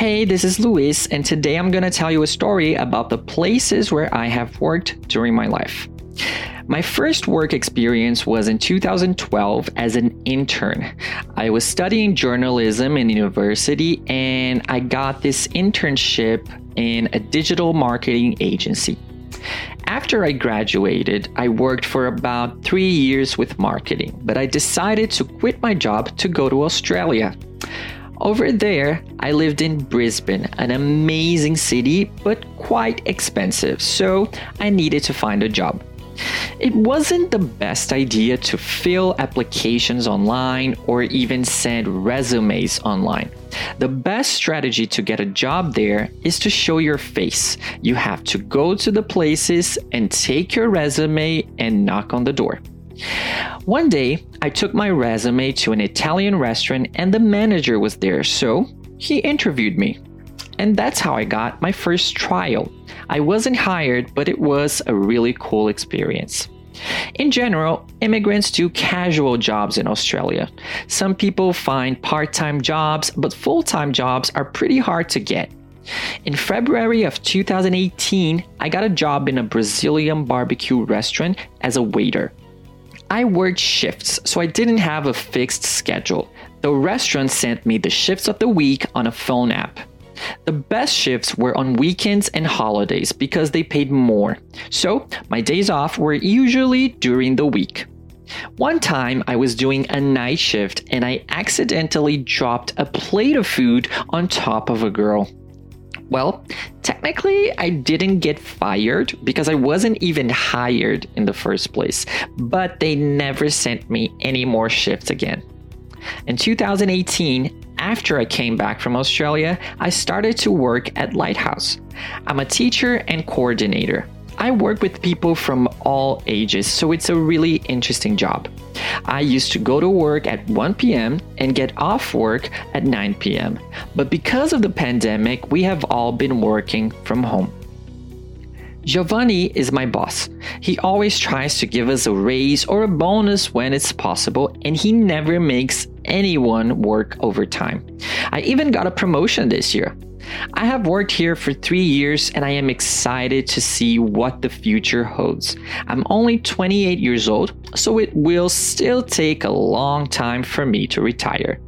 Hey, this is Luis, and today I'm to tell you a story about the places where I have worked during my life. My first work experience was in 2012 as an intern. I was studying journalism in university and I got this internship in a digital marketing agency. After I graduated, I worked for about three years with marketing, but I decided to quit my job to go to Australia. Over there, I lived in Brisbane, an amazing city, but quite expensive, so I needed to find a job. It wasn't the best idea to fill applications online or even send resumes online. The best strategy to get a job there is to show your face. You have to go to the places and take your resume and knock on the door. One day, I took my resume to an Italian restaurant and the manager was there, so he interviewed me. And that's how I got my first trial. I wasn't hired, but it was a really cool experience. In general, immigrants do casual jobs in Australia. Some people find part time jobs, but full time jobs are pretty hard to get. In February of 2018, I got a job in a Brazilian barbecue restaurant as a waiter. I worked shifts, so I didn't have a fixed schedule. The restaurant sent me the shifts of the week on a phone app. The best shifts were on weekends and holidays because they paid more. So, my days off were usually during the week. One time I was doing a night shift and I accidentally dropped a plate of food on top of a girl. Well, technically, I didn't get fired because I wasn't even hired in the first place, but they never sent me any more shifts again. In 2018, after I came back from Australia, I started to work at Lighthouse. I'm a teacher and coordinator. I work with people from all ages, so it's a really interesting job. I used to go to work at 1 p.m. and get off work at 9 p.m. But because of the pandemic, we have all been working from home. Giovanni is my boss. He always tries to give us a raise or a bonus when it's possible, and he never makes anyone work overtime. I even got a promotion this year. I have worked here for three years and I am excited to see what the future holds. I'm only 28 years old, so it will still take a long time for me to retire.